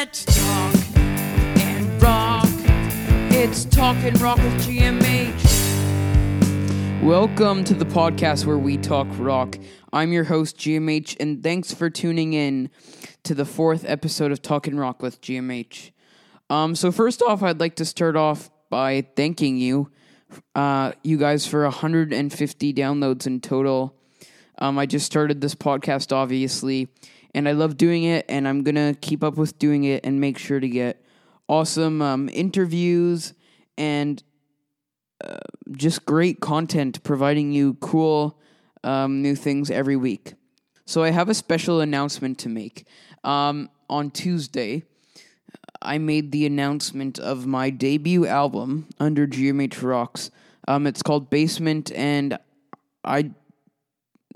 Let's talk and rock. It's Talking Rock with GMH. Welcome to the podcast where we talk rock. I'm your host, GMH, and thanks for tuning in to the fourth episode of Talking Rock with GMH. Um, so, first off, I'd like to start off by thanking you, uh, you guys, for 150 downloads in total. Um, I just started this podcast, obviously, and I love doing it, and I'm gonna keep up with doing it and make sure to get awesome um, interviews and uh, just great content, providing you cool um, new things every week. So I have a special announcement to make. Um, on Tuesday, I made the announcement of my debut album under GMH Rocks. Um, it's called Basement, and I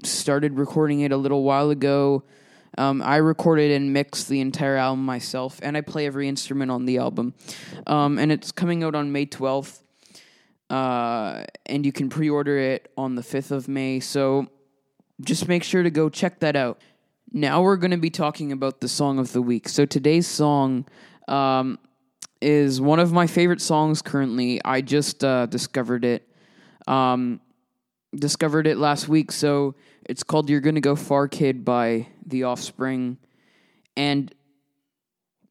started recording it a little while ago. Um, I recorded and mixed the entire album myself, and I play every instrument on the album. Um, and it's coming out on May 12th, uh, and you can pre order it on the 5th of May. So just make sure to go check that out. Now we're going to be talking about the song of the week. So today's song um, is one of my favorite songs currently. I just uh, discovered it. Um, discovered it last week. So it's called You're Gonna Go Far Kid by The Offspring. And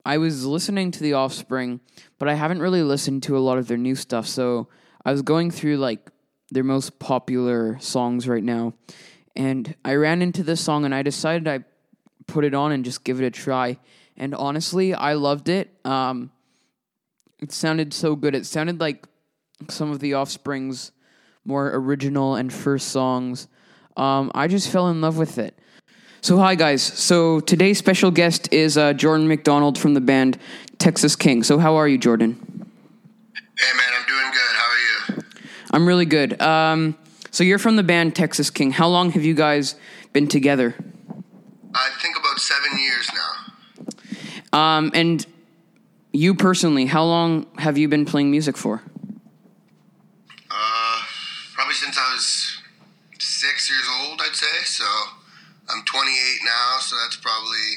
I was listening to The Offspring, but I haven't really listened to a lot of their new stuff. So I was going through like their most popular songs right now. And I ran into this song and I decided I put it on and just give it a try. And honestly, I loved it. Um, it sounded so good. It sounded like some of the Offspring's more original and first songs. Um, I just fell in love with it. So, hi guys. So, today's special guest is uh, Jordan McDonald from the band Texas King. So, how are you, Jordan? Hey man, I'm doing good. How are you? I'm really good. Um, so, you're from the band Texas King. How long have you guys been together? I think about seven years now. Um, and you personally, how long have you been playing music for? Uh, probably since I was six years old, I'd say. So I'm 28 now, so that's probably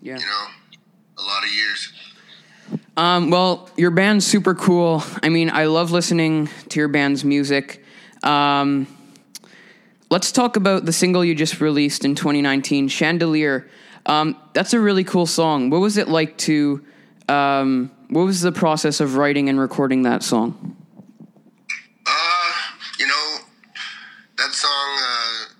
Yeah. you know a lot of years. Um, well, your band's super cool. I mean, I love listening to your band's music. Um, let's talk about the single you just released in 2019, Chandelier. Um, that's a really cool song. What was it like to? Um, what was the process of writing and recording that song? Uh, you know that song. Uh,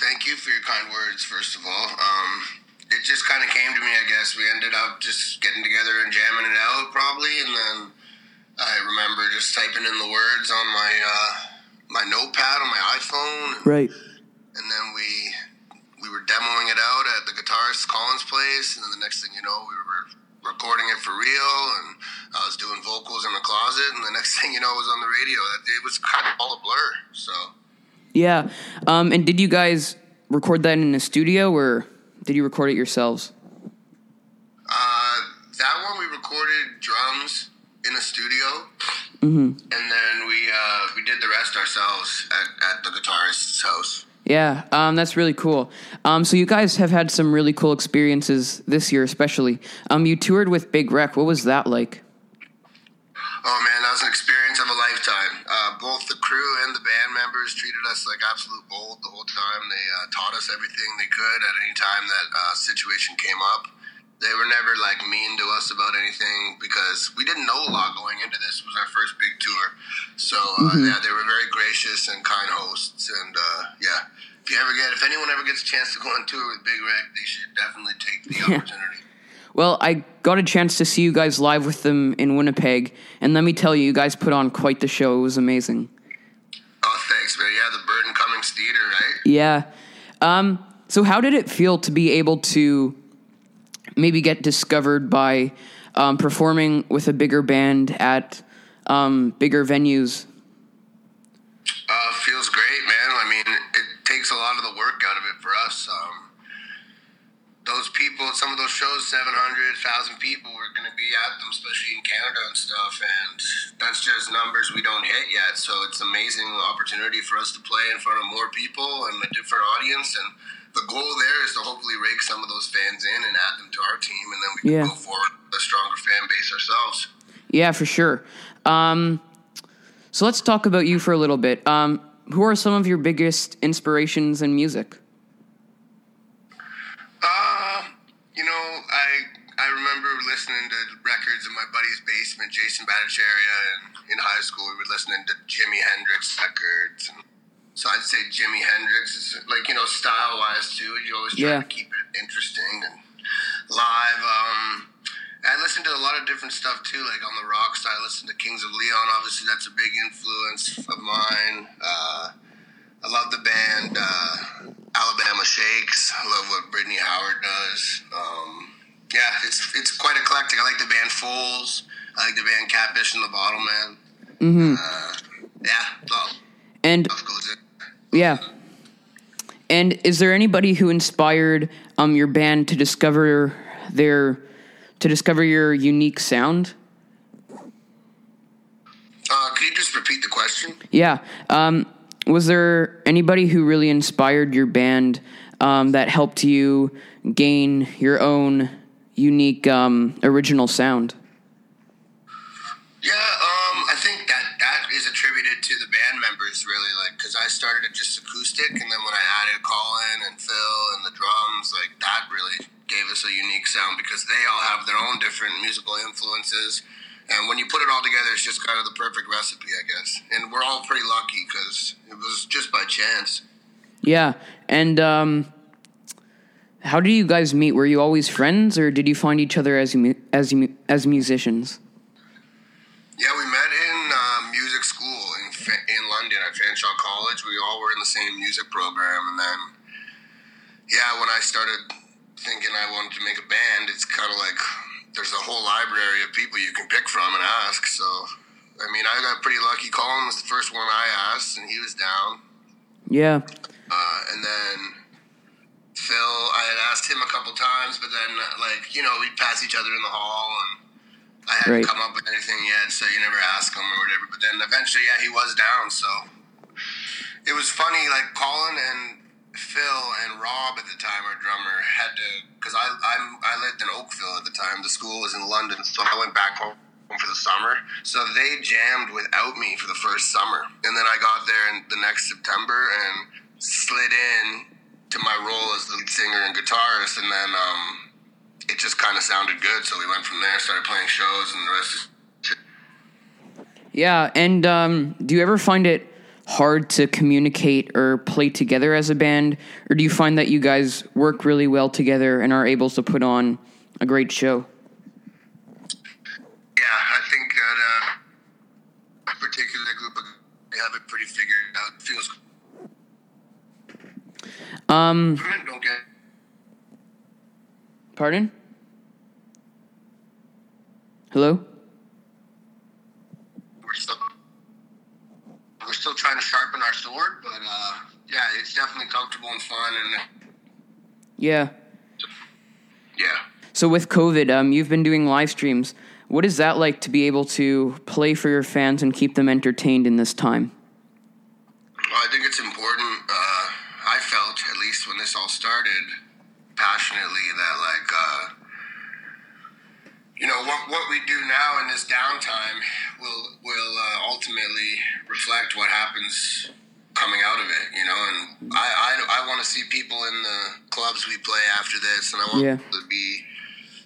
thank you for your kind words. First of all, um, it just kind of came to me. I guess we ended up just getting together and jamming it out, probably, and then I remember just typing in the words on my uh, my notepad on my iPhone. Right. and then we we were demoing it out at the guitarist Colin's place, and then the next thing you know, we were recording it for real, and I was doing vocals in the closet, and the next thing you know, it was on the radio. It was kind of all a blur. So Yeah. Um, and did you guys record that in a studio, or did you record it yourselves? uh, that one we recorded drums in a studio, Mm-hmm. and then we uh, we did the rest ourselves at, at the guitarist's house. Yeah, um, that's really cool. Um, so you guys have had some really cool experiences this year, especially. Um, you toured with Big Wreck. What was that like? Oh man, that was an experience of a lifetime. Uh, both the crew and the band members treated us like absolute gold the whole time. They uh, taught us everything they could at any time that uh, situation came up. They were never like mean to us about anything because we didn't know a lot going into this. It was our first big tour, so uh, yeah, they were very gracious and kind hosts. And uh, yeah, if you ever get, if anyone ever gets a chance to go on tour with Big Wreck, they should definitely take the opportunity. Well, I got a chance to see you guys live with them in Winnipeg, and let me tell you, you guys put on quite the show. It was amazing. Oh, thanks, man. Yeah, the Burton Cummings Theater, right? Yeah. Um, so, how did it feel to be able to maybe get discovered by um, performing with a bigger band at um, bigger venues? Uh, feels great, man. I mean, it takes a lot of the work out of it for us. Um, those people, some of those shows, 700, 1,000 people, we're going to be at them, especially in Canada and stuff. And that's just numbers we don't hit yet. So it's an amazing opportunity for us to play in front of more people and a different audience. And the goal there is to hopefully rake some of those fans in and add them to our team, and then we can Yeah. go forward with a stronger fan base ourselves. Yeah, for sure. Um, so let's talk about you for a little bit. Um, who are some of your biggest inspirations in music? Uh, you know, I I remember listening to records in my buddy's basement, Jason Bhattacharya, and in high school we were listening to Jimi Hendrix records. And so I'd say Jimi Hendrix is like you know style wise too. You always try Yeah. to keep it interesting and live. Um, I listened to a lot of different stuff too, like on the rock side. I listened to Kings of Leon. Obviously, that's a big influence of mine. Uh, I love the band uh, Alabama Shakes. I love what Brittany Howard does. Um, yeah, it's it's quite eclectic. I like the band Fools. I like the band Catfish and the Bottlemen. Mm-hmm. Uh, yeah, well, And yeah, and is there anybody who inspired um your band to discover their to discover your unique sound? Uh, could you just repeat the question? Yeah. Um, was there anybody who really inspired your band um, that helped you gain your own unique um, original sound? Yeah, I started it just acoustic, and then when I added Colin and Phil and the drums, like that really gave us a unique sound because they all have their own different musical influences. And when you put it all together, it's just kind of the perfect recipe, I guess. And we're all pretty lucky because it was just by chance. Yeah. And um, how did you guys meet? Were you always friends, or did you find each other as as as musicians? Yeah, we met in uh, music school in Fa- in London at Fanshawe College. We all were in the same music program, and then yeah, when I started thinking I wanted to make a band, it's kind of like there's a whole library of people you can pick from and ask. So, I mean, I got pretty lucky. Colin was the first one I asked, and he was down. Yeah. Uh, and then Phil, I had asked him a couple times, but then like you know we'd pass each other in the hall, and I hadn't Right. come up with anything yet, so you never ask him or whatever. But then eventually, yeah, he was down. So it was funny. Like Colin and Phil and Rob at the time, our drummer, had to because I I'm, I lived in Oakville at the time. The school was in London, so I went back home for the summer. So they jammed without me for the first summer, and then I got there in the next September and slid in to my role as the lead singer and guitarist, and then um, it just kind of sounded good. So we went from there, started playing shows, and the rest is. Yeah. And um, do you ever find it hard to communicate or play together as a band, or do you find that you guys work really well together and are able to put on a great show? Yeah, I think that uh, a particular group of they have it pretty figured out. It feels. Um, Don't get. pardon? Hello? We're still. We're still trying to sharpen our sword, but uh, yeah, it's definitely comfortable and fun, and Yeah. yeah. So with COVID, um, you've been doing live streams. What is that like to be able to play for your fans and keep them entertained in this time? Well, I think it's important. Uh, I felt, at least when this all started, passionately that like, uh, you know, what what we do now in this downtime will will uh, ultimately reflect what happens coming out of it. You know, and I I, I want to see people in the clubs we play after this, and I want Yeah. to be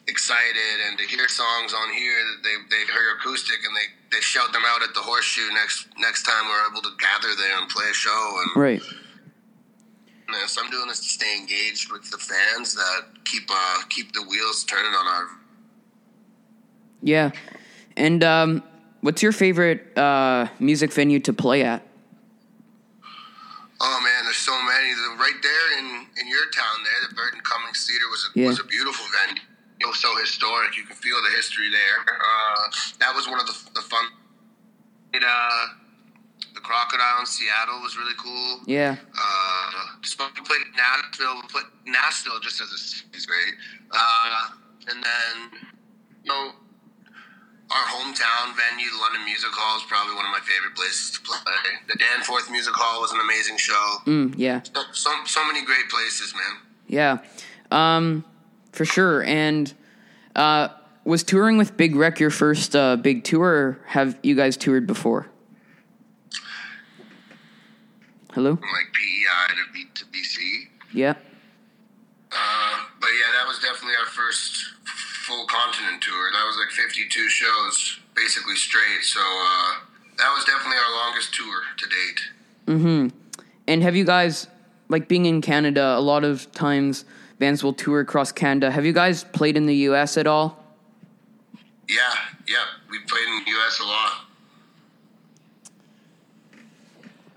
excited and to hear songs on here that they they hear acoustic and they they shout them out at the horseshoe next next time we're able to gather there and play a show and Right. uh, so I'm doing this to stay engaged with the fans that keep uh keep the wheels turning on our Yeah. And um, what's your favorite uh, music venue to play at? oh man there's so many The- right there in in your town there the Burton Cummings Theater was a, Yeah. was a beautiful venue it was so historic you can feel the history there uh that was one of the, the fun it, uh the crocodile in Seattle was really cool Yeah. Uh, just we played Nashville. We played Nashville just as a is great. Uh, and then, you know, our hometown venue, the London Music Hall, is probably one of my favorite places to play. The Danforth Music Hall was an amazing show. Mm, yeah. So, so, so many great places, man. Yeah. Um, for sure. And uh, was touring with Big Wreck your first uh, big tour? Or have you guys toured before? Hello? From like PEI to, B- to BC. Yeah. Uh, but yeah, that was definitely our first full continent tour. That was like 52 shows, basically straight. So uh, that was definitely our longest tour to date. Mm-hmm. And have you guys, like being in Canada, a lot of times bands will tour across Canada. Have you guys played in the U.S. at all? Yeah, yeah. We played in the U.S. a lot.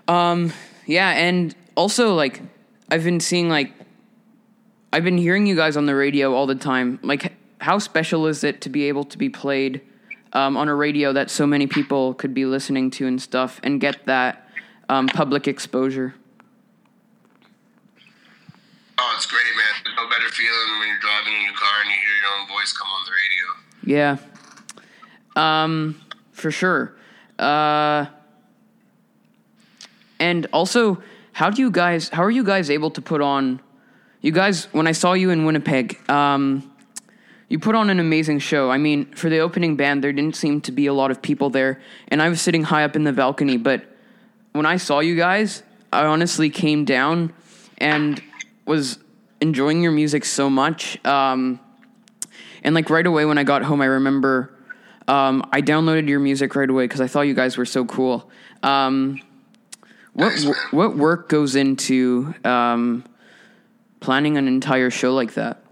Um, yeah, and also like I've been seeing like I've been hearing you guys on the radio all the time. Like, how special is it to be able to be played um, on a radio that so many people could be listening to and stuff, and get that um, public exposure? Oh, it's great, man. There's no better feeling when you're driving in your car and you hear your own voice come on the radio. Yeah, um, for sure. Uh, and also, how do you guys? How are you guys able to put on? You guys, when I saw you in Winnipeg, um, you put on an amazing show. I mean, for the opening band, there didn't seem to be a lot of people there, and I was sitting high up in the balcony. But when I saw you guys, I honestly came down and was enjoying your music so much. Um, and like right away when I got home, I remember um, I downloaded your music right away because I thought you guys were so cool. Um, what what work goes into um, planning an entire show like that?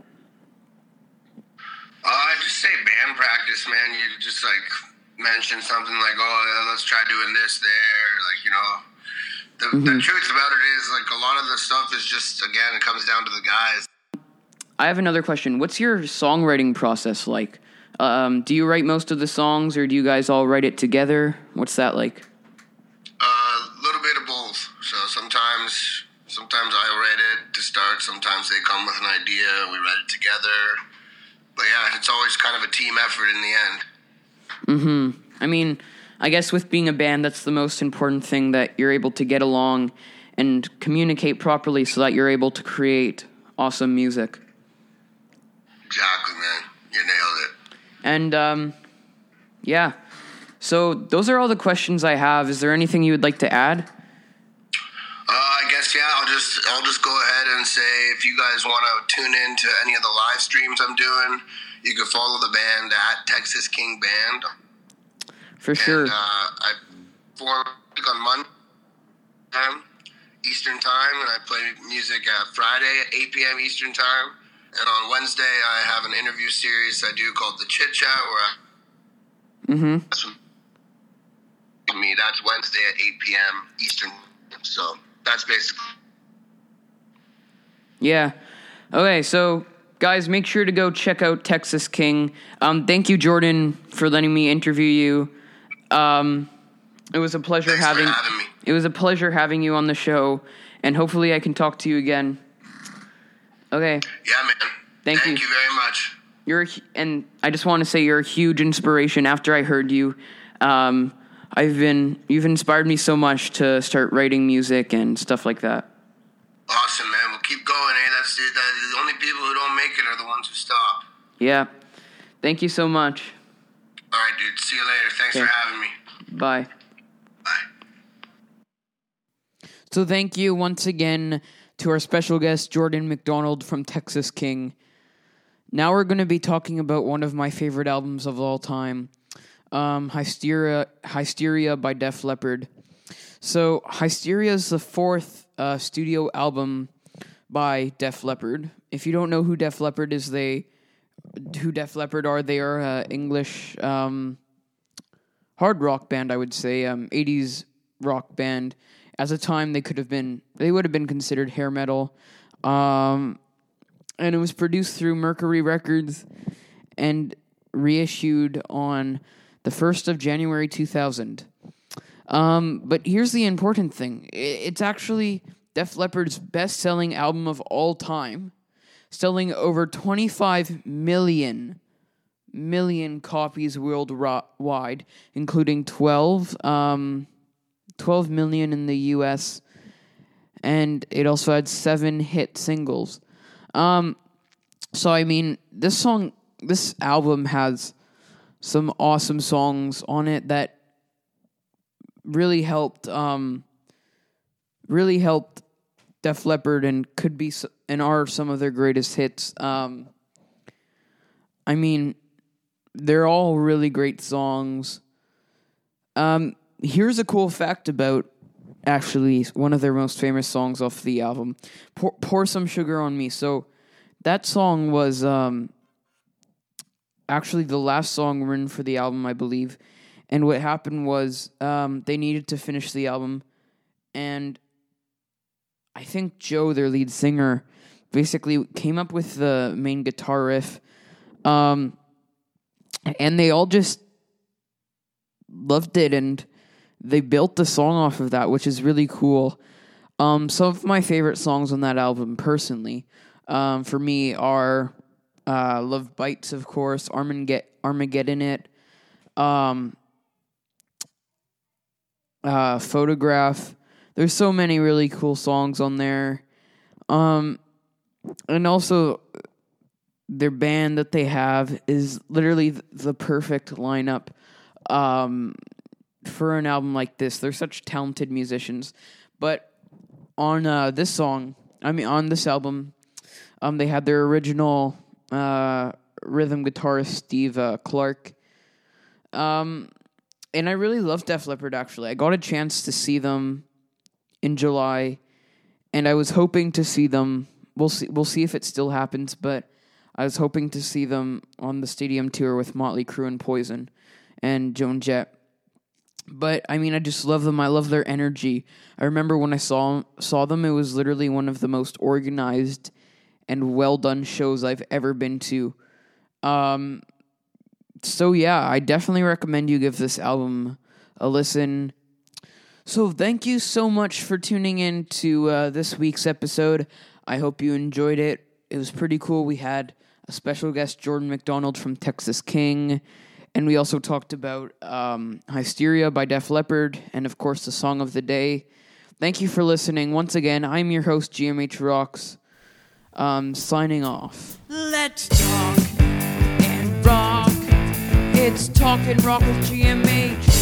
Uh, I just say band practice, man. You just like mention something like, "Oh, let's try doing this there." Like you know, the, the truth about it is like a lot of the stuff is just again it comes down to the guys. I have another question. What's your songwriting process like? Um, do you write most of the songs, or do you guys all write it together? What's that like? A uh, little bit of both. So sometimes, sometimes I write it to start. Sometimes they come with an idea. We write it together. But yeah, it's always kind of a team effort in the end. Mm-hmm. I mean, I guess with being a band, that's the most important thing that you're able to get along and communicate properly so that you're able to create awesome music. Exactly, man. You nailed it. And um, yeah, so those are all the questions I have. Is there anything you would like to add? Guess yeah. I'll just I'll just go ahead and say if you guys want to tune in to any of the live streams I'm doing, you can follow the band at Texas King Band. For sure. Uh, I perform on Monday time, Eastern Time, and I play music at Friday at 8 p.m. Eastern Time. And on Wednesday, I have an interview series I do called the Chit Chat, where I mm-hmm. that's me. That's Wednesday at 8 p.m. Eastern. So that's basically. Yeah. Okay, so guys, make sure to go check out Texas King. Um, thank you, Jordan, for letting me interview you. Um, it was a pleasure having. having me. It was a pleasure having you on the show, and hopefully, I can talk to you again. Okay, Yeah, man. Thank Thank you. you very much. you're and I just want to say you're a huge inspiration. After I heard you, um, I've been you've inspired me so much to start writing music and stuff like that. Awesome, man. We'll keep going, eh? That's it. That, the only people who don't make it are the ones who stop. Yeah, thank you so much. All right, dude. See you later. Thanks Okay. for having me. Bye. Bye. So thank you once again to our special guest Jordan McDonald from Texas King. Now we're going to be talking about one of my favorite albums of all time, um, Hysteria, Hysteria by Def Leppard. So Hysteria is the fourth uh, studio album by Def Leppard. If you don't know who Def Leppard is, they who Def Leppard are. They are uh, English um, hard rock band, I would say, um, 80s rock band. As a time, they could have been, they would have been considered hair metal. Um, and it was produced through Mercury Records and reissued on the 1st of January 2000. Um, but here's the important thing it's actually Def Leppard's best selling album of all time, selling over 25 million million copies worldwide, including 12, um, 12 million in the US, and it also had seven hit singles. Um, so, I mean, this song, this album has some awesome songs on it that really helped, um, really helped Def Leppard and could be and are some of their greatest hits. Um, I mean, they're all really great songs. Um, here's a cool fact about actually one of their most famous songs off the album, "Pour, Pour Some Sugar on Me." So that song was um, actually the last song written for the album, I believe. And what happened was um, they needed to finish the album, and I think Joe, their lead singer, basically came up with the main guitar riff. Um, and they all just loved it and they built the song off of that, which is really cool. Um, some of my favorite songs on that album, personally, um, for me are uh, Love Bites, of course, Armageddon, Armageddon It, um, uh, Photograph. There's so many really cool songs on there. Um, and also, their band that they have is literally the perfect lineup um, for an album like this. They're such talented musicians. But on uh, this song, I mean, on this album, um, they had their original uh, rhythm guitarist, Steve uh, Clark. Um, and I really love Def Leppard, actually. I got a chance to see them in July, and I was hoping to see them. We'll see. We'll see if it still happens, but I was hoping to see them on the stadium tour with Motley Crue and Poison and Joan Jett. But I mean, I just love them. I love their energy. I remember when I saw saw them, it was literally one of the most organized and well done shows I've ever been to. Um, so yeah, I definitely recommend you give this album a listen. So thank you so much for tuning in to uh, this week's episode. I hope you enjoyed it. It was pretty cool. We had a special guest, Jordan McDonald from Texas King. And we also talked about um, Hysteria by Def Leppard and, of course, the song of the day. Thank you for listening. Once again, I'm your host, GMH Rocks, um, signing off. Let's talk and rock. It's Talk and Rock with GMH.